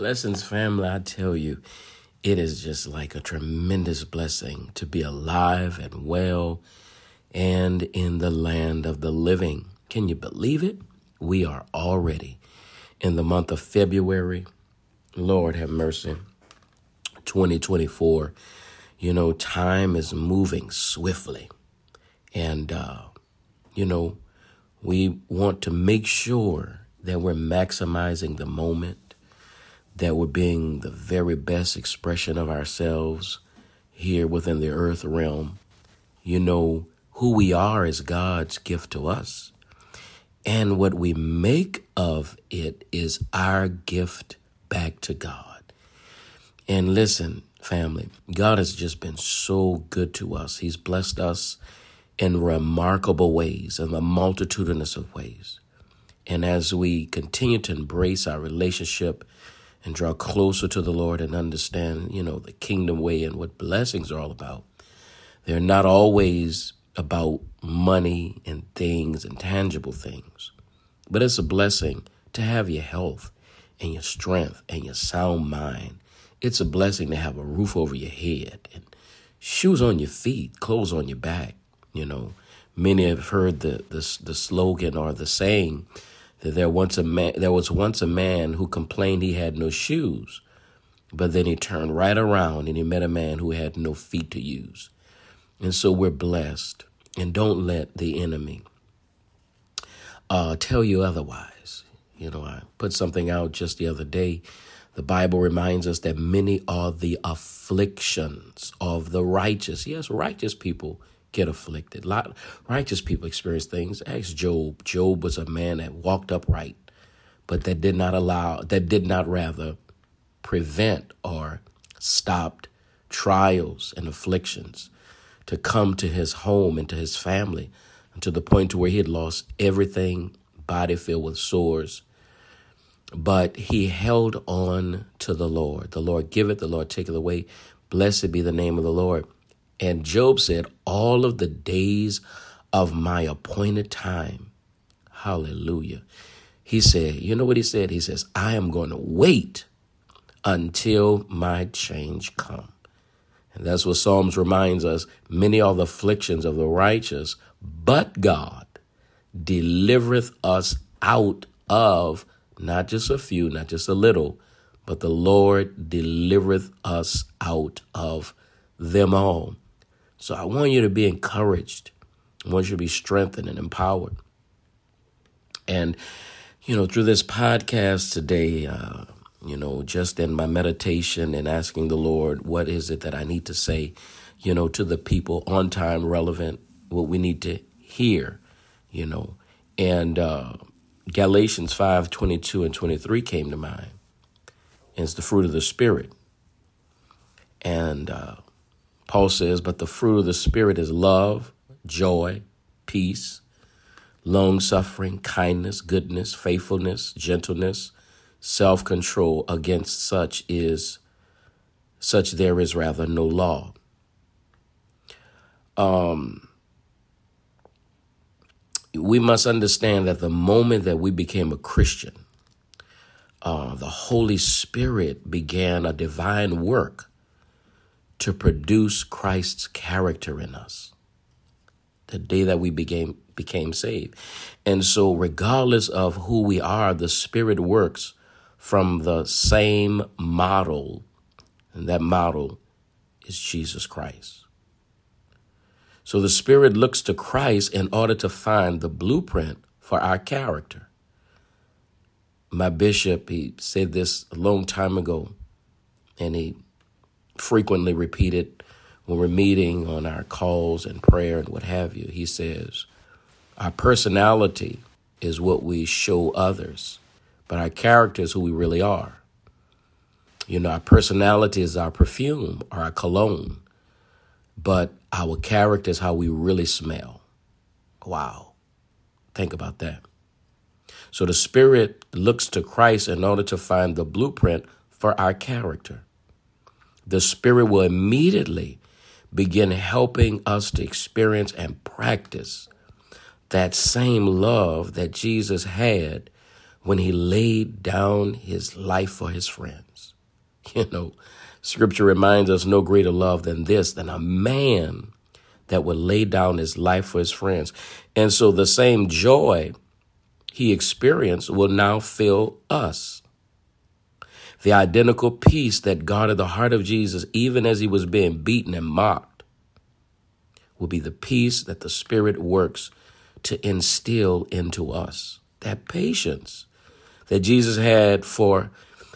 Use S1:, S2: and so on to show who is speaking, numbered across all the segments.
S1: Blessings, family. I tell you, it is just like a tremendous blessing to be alive and well and in the land of the living. Can you believe it? We are already in the month of February. Lord have mercy. 2024. You know, time is moving swiftly. And, uh, you know, we want to make sure that we're maximizing the moment that we're being the very best expression of ourselves here within the earth realm. You know, who we are is God's gift to us. And what we make of it is our gift back to God. And listen, family, God has just been so good to us. He's blessed us in remarkable ways, in the multitudinous of ways. And as we continue to embrace our relationship and draw closer to the Lord and understand, you know, the kingdom way and what blessings are all about. They're not always about money and things and tangible things, but it's a blessing to have your health and your strength and your sound mind. It's a blessing to have a roof over your head and shoes on your feet, clothes on your back. You know, many have heard the the, the slogan or the saying that there once a man there was once a man who complained he had no shoes, but then he turned right around and he met a man who had no feet to use. And so we're blessed. And don't let the enemy uh, tell you otherwise. You know, I put something out just the other day. The Bible reminds us that many are the afflictions of the righteous. Yes, righteous people get afflicted. A lot righteous people experience things. Ask Job. Job was a man that walked upright, but that did not allow that did not rather prevent or stopped trials and afflictions to come to his home and to his family to the point to where he had lost everything, body filled with sores. But he held on to the Lord. The Lord give it, the Lord take it away. Blessed be the name of the Lord. And Job said, All of the days of my appointed time. Hallelujah. He said, You know what he said? He says, I am going to wait until my change come. And that's what Psalms reminds us. Many are the afflictions of the righteous, but God delivereth us out of not just a few, not just a little, but the Lord delivereth us out of them all. So I want you to be encouraged. I want you to be strengthened and empowered. And, you know, through this podcast today, uh, you know, just in my meditation and asking the Lord, what is it that I need to say, you know, to the people on time, relevant, what we need to hear, you know. And uh, Galatians 5 22 and 23 came to mind. And it's the fruit of the Spirit. And, uh, Paul says, But the fruit of the Spirit is love, joy, peace, long suffering, kindness, goodness, faithfulness, gentleness, self control. Against such is such there is rather no law. Um, we must understand that the moment that we became a Christian, uh, the Holy Spirit began a divine work to produce Christ's character in us. The day that we became became saved. And so regardless of who we are, the Spirit works from the same model. And that model is Jesus Christ. So the Spirit looks to Christ in order to find the blueprint for our character. My bishop, he said this a long time ago, and he frequently repeated when we're meeting on our calls and prayer and what have you. He says, Our personality is what we show others, but our character is who we really are. You know, our personality is our perfume or our cologne, but our character is how we really smell. Wow. Think about that. So the Spirit looks to Christ in order to find the blueprint for our character the Spirit will immediately begin helping us to experience and practice that same love that Jesus had when he laid down his life for his friends. You know, scripture reminds us no greater love than this, than a man that would lay down his life for his friends. And so the same joy he experienced will now fill us. The identical peace that guarded the heart of Jesus, even as he was being beaten and mocked, will be the peace that the Spirit works to instill into us. That patience that Jesus had for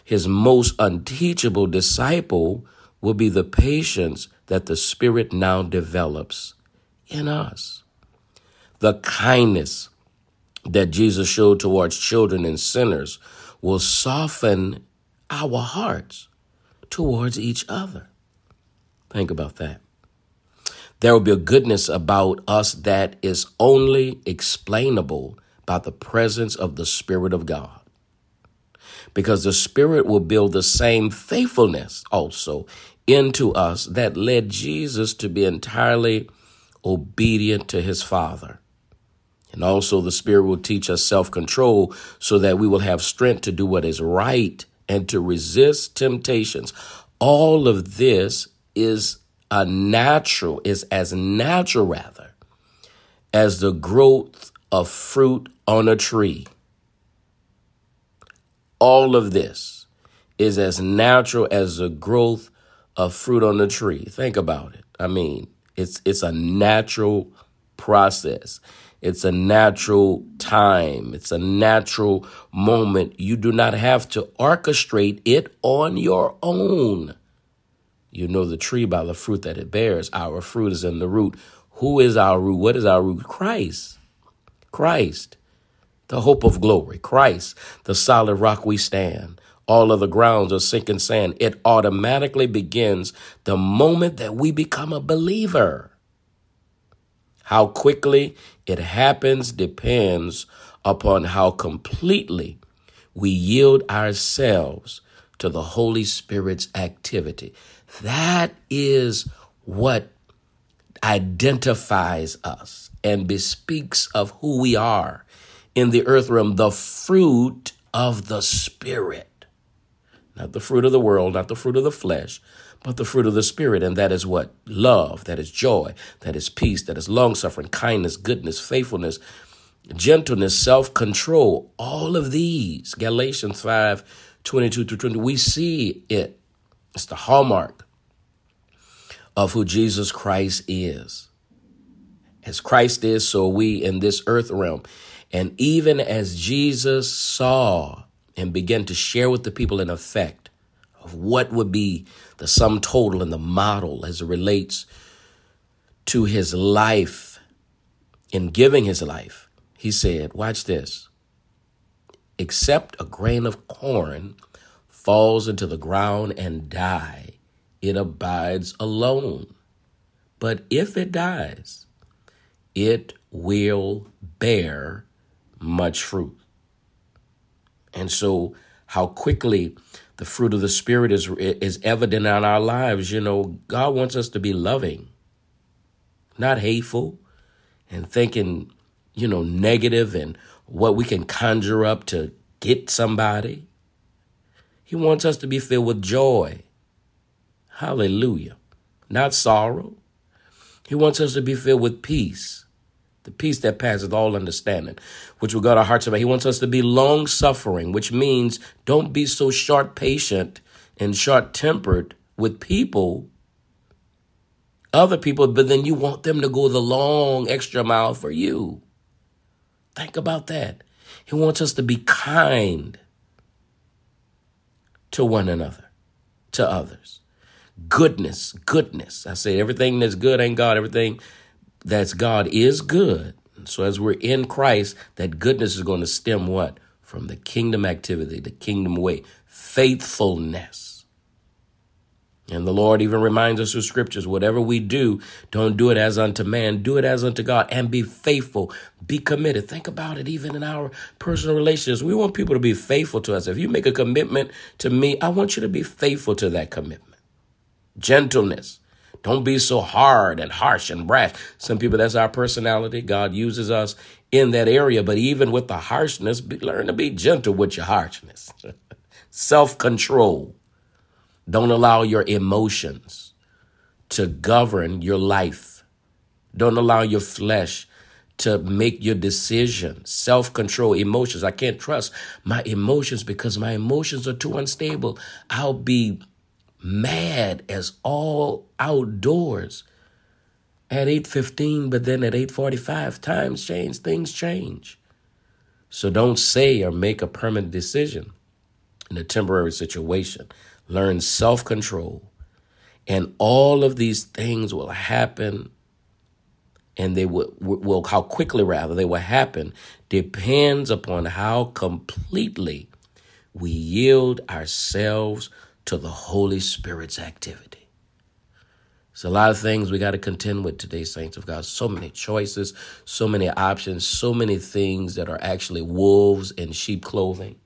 S1: his most unteachable disciple will be the patience that the Spirit now develops in us. The kindness that Jesus showed towards children and sinners will soften our hearts towards each other. Think about that. There will be a goodness about us that is only explainable by the presence of the Spirit of God. Because the Spirit will build the same faithfulness also into us that led Jesus to be entirely obedient to his Father. And also, the Spirit will teach us self control so that we will have strength to do what is right and to resist temptations. All of this is a natural, is as natural rather, as the growth of fruit on a tree. All of this is as natural as the growth of fruit on the tree. Think about it. I mean, it's it's a natural process. It's a natural time. It's a natural moment. You do not have to orchestrate it on your own. You know the tree by the fruit that it bears. Our fruit is in the root. Who is our root? What is our root? Christ. Christ. The hope of glory. Christ, the solid rock we stand all of the grounds are sinking sand. It automatically begins the moment that we become a believer. How quickly it happens depends upon how completely we yield ourselves to the Holy Spirit's activity. That is what identifies us and bespeaks of who we are in the earth realm, the fruit of the Spirit not the fruit of the world, not the fruit of the flesh, but the fruit of the Spirit. And that is what? Love, that is joy, that is peace, that is long suffering, kindness, goodness, faithfulness, gentleness, self control. All of these, Galatians 5 22 through 20, we see it. It's the hallmark of who Jesus Christ is. As Christ is, so we in this earth realm. And even as Jesus saw and began to share with the people in effect of what would be the sum total and the model as it relates to his life in giving his life. He said, Watch this. Except a grain of corn falls into the ground and die, it abides alone. But if it dies, it will bear much fruit. And so, how quickly the fruit of the Spirit is, is evident in our lives. You know, God wants us to be loving, not hateful, and thinking, you know, negative and what we can conjure up to get somebody. He wants us to be filled with joy. Hallelujah. Not sorrow. He wants us to be filled with peace the peace that passes all understanding, which will guard our hearts about. He wants us to be long suffering, which means don't be so short patient and short tempered with people, other people, but then you want them to go the long extra mile for you. Think about that. He wants us to be kind to one another, to others. Goodness, goodness. I say everything that's good ain't God. Everything that God is good. So as we're in Christ, that goodness is going to stem what? From the kingdom activity, the kingdom way, faithfulness. And the Lord even reminds us through scriptures whatever we do, don't do it as unto man, do it as unto God, and be faithful, be committed. Think about it even in our personal relationships. We want people to be faithful to us. If you make a commitment to me, I want you to be faithful to that commitment. Gentleness, Don't be so hard and harsh and brash. Some people, that's our personality. God uses us in that area. But even with the harshness, be, learn to be gentle with your harshness. Self control. Don't allow your emotions to govern your life. Don't allow your flesh to make your decisions. Self control, emotions. I can't trust my emotions because my emotions are too unstable. I'll be mad as all outdoors. At 8:15 but then at 8:45 times change things change. So don't say or make a permanent decision in a temporary situation. Learn self-control. And all of these things will happen and they will, will how quickly rather they will happen depends upon how completely we yield ourselves to the Holy Spirit's activity. It's a lot of things we got to contend with today, saints of God. So many choices, so many options, so many things that are actually wolves in sheep clothing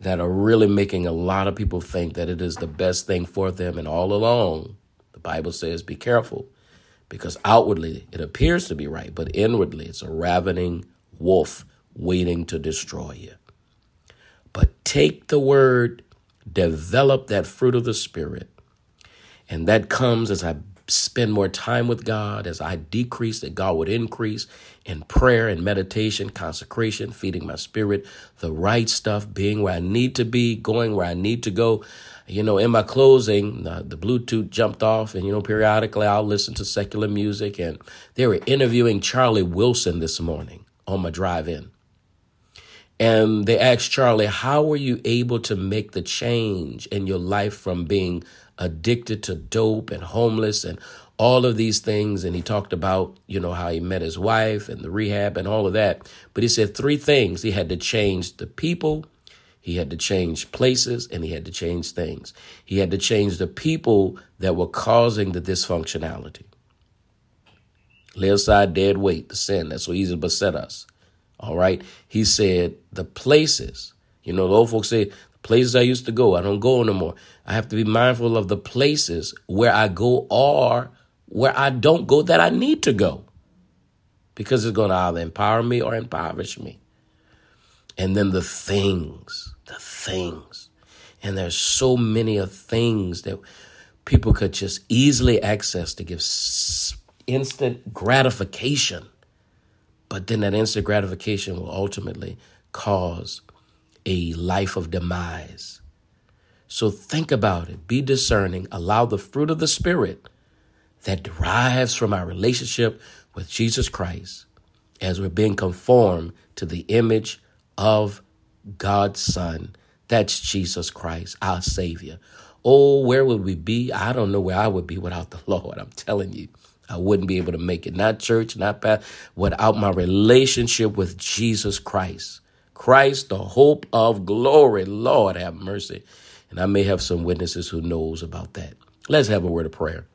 S1: that are really making a lot of people think that it is the best thing for them. And all along, the Bible says, be careful because outwardly it appears to be right, but inwardly it's a ravening wolf waiting to destroy you. But take the word develop that fruit of the Spirit. And that comes as I spend more time with God, as I decrease, that God would increase in prayer and meditation, consecration, feeding my spirit, the right stuff, being where I need to be, going where I need to go. You know, in my closing, the Bluetooth jumped off, and, you know, periodically I'll listen to secular music. And they were interviewing Charlie Wilson this morning on my drive in. And they asked Charlie, How were you able to make the change in your life from being addicted to dope and homeless and all of these things? And he talked about, you know, how he met his wife and the rehab and all of that. But he said three things he had to change the people, he had to change places, and he had to change things. He had to change the people that were causing the dysfunctionality. Lay aside dead weight, the sin that so easily beset us. All right. He said, the places, you know, the old folks say, the places I used to go, I don't go anymore. I have to be mindful of the places where I go or where I don't go that I need to go because it's going to either empower me or impoverish me. And then the things, the things. And there's so many of things that people could just easily access to give instant gratification but then that instant gratification will ultimately cause a life of demise. So think about it, be discerning, allow the fruit of the Spirit that derives from our relationship with Jesus Christ as we're being conformed to the image of God's Son. That's Jesus Christ, our Savior. Oh, where would we be? I don't know where I would be without the Lord. I'm telling you. I wouldn't be able to make it. Not church, not path, without my relationship with Jesus Christ. Christ, the hope of glory. Lord, have mercy. And I may have some witnesses who knows about that. Let's have a word of prayer.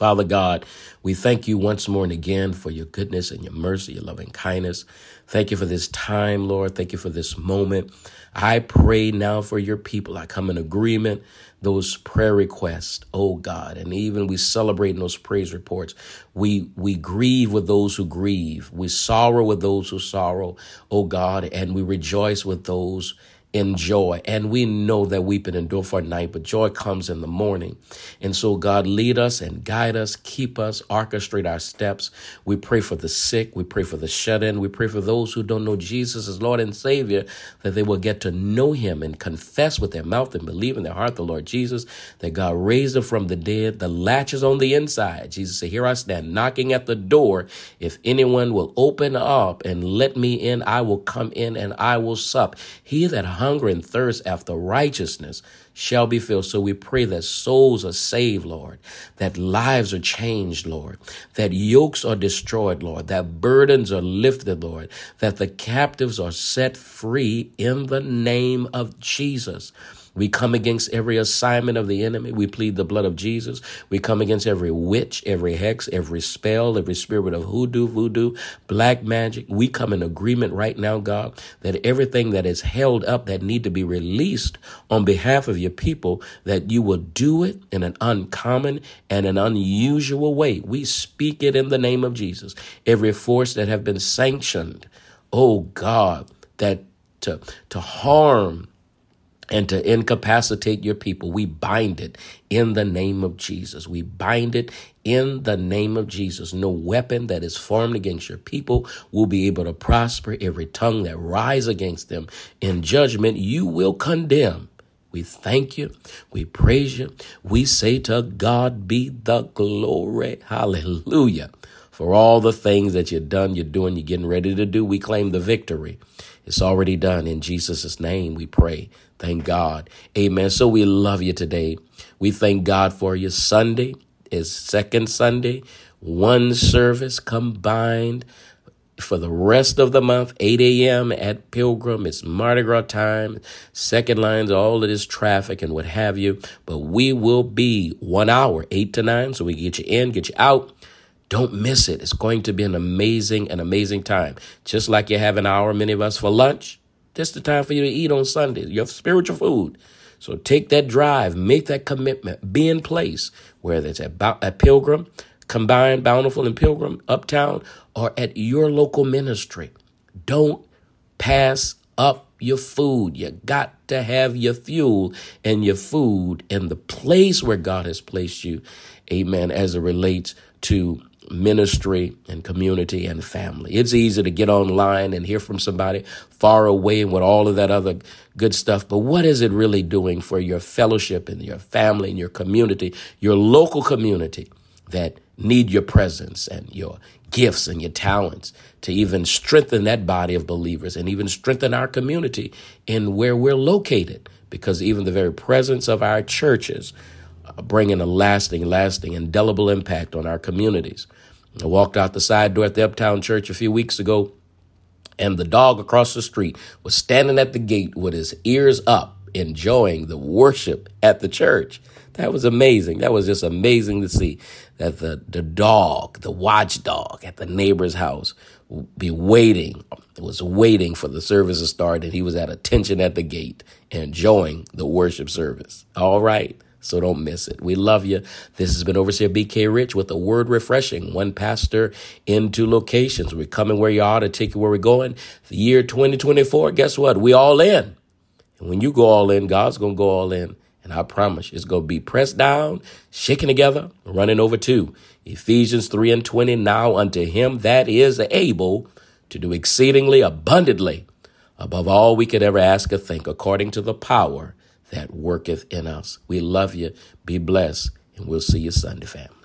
S1: Father God, we thank you once more and again for your goodness and your mercy, your loving kindness. Thank you for this time, Lord. Thank you for this moment. I pray now for your people. I come in agreement those prayer requests, oh God, and even we celebrate in those praise reports. We we grieve with those who grieve. We sorrow with those who sorrow, oh God, and we rejoice with those in joy. And we know that weeping endure for a night, but joy comes in the morning. And so, God, lead us and guide us, keep us, orchestrate our steps. We pray for the sick. We pray for the shut in. We pray for those who don't know Jesus as Lord and Savior, that they will get to know Him and confess with their mouth and believe in their heart the Lord Jesus, that God raised Him from the dead. The latch is on the inside. Jesus said, Here I stand knocking at the door. If anyone will open up and let me in, I will come in and I will sup. He that hunger and thirst after righteousness shall be filled. So we pray that souls are saved, Lord, that lives are changed, Lord, that yokes are destroyed, Lord, that burdens are lifted, Lord, that the captives are set free in the name of Jesus. We come against every assignment of the enemy. We plead the blood of Jesus. We come against every witch, every hex, every spell, every spirit of hoodoo, voodoo, black magic. We come in agreement right now, God, that everything that is held up that need to be released on behalf of your people, that you will do it in an uncommon and an unusual way. We speak it in the name of Jesus. Every force that have been sanctioned, oh God, that to, to harm and to incapacitate your people. We bind it in the name of Jesus. We bind it in the name of Jesus. No weapon that is formed against your people will be able to prosper. Every tongue that rise against them in judgment, you will condemn. We thank you. We praise you. We say to God be the glory. Hallelujah. For all the things that you've done, you're doing, you're getting ready to do, we claim the victory. It's already done. In Jesus' name, we pray. Thank God. Amen. So we love you today. We thank God for you. Sunday is second Sunday, one service combined for the rest of the month, 8 a.m. at Pilgrim. It's Mardi Gras time, second lines, all of this traffic and what have you. But we will be one hour, 8 to 9, so we get you in, get you out. Don't miss it. It's going to be an amazing, an amazing time. Just like you have an hour, many of us, for lunch. This is the time for you to eat on Sunday, your spiritual food. So take that drive, make that commitment, be in place, whether it's at, at Pilgrim, Combined, Bountiful, and Pilgrim, Uptown, or at your local ministry. Don't pass up your food. You got to have your fuel and your food in the place where God has placed you. Amen. As it relates to ministry and community and family. It's easy to get online and hear from somebody far away and with all of that other good stuff. But what is it really doing for your fellowship and your family and your community, your local community that need your presence and your gifts and your talents to even strengthen that body of believers and even strengthen our community in where we're located? Because even the very presence of our churches bringing a lasting, lasting, indelible impact on our communities. I walked out the side door at the Uptown Church a few weeks ago, and the dog across the street was standing at the gate with his ears up, enjoying the worship at the church. That was amazing. That was just amazing to see that the, the dog, the watchdog at the neighbor's house, be waiting, was waiting for the service to start, and he was at attention at the gate, enjoying the worship service. All right. So don't miss it. We love you. This has been Overseer BK Rich with a word refreshing. One pastor into locations. We're coming where you are to take you where we're going. The year 2024, guess what? We all in. And when you go all in, God's going to go all in. And I promise it's going to be pressed down, shaken together, running over too. Ephesians 3 and 20. Now unto him that is able to do exceedingly abundantly above all we could ever ask or think, according to the power that worketh in us. We love you. Be blessed. And we'll see you Sunday, fam.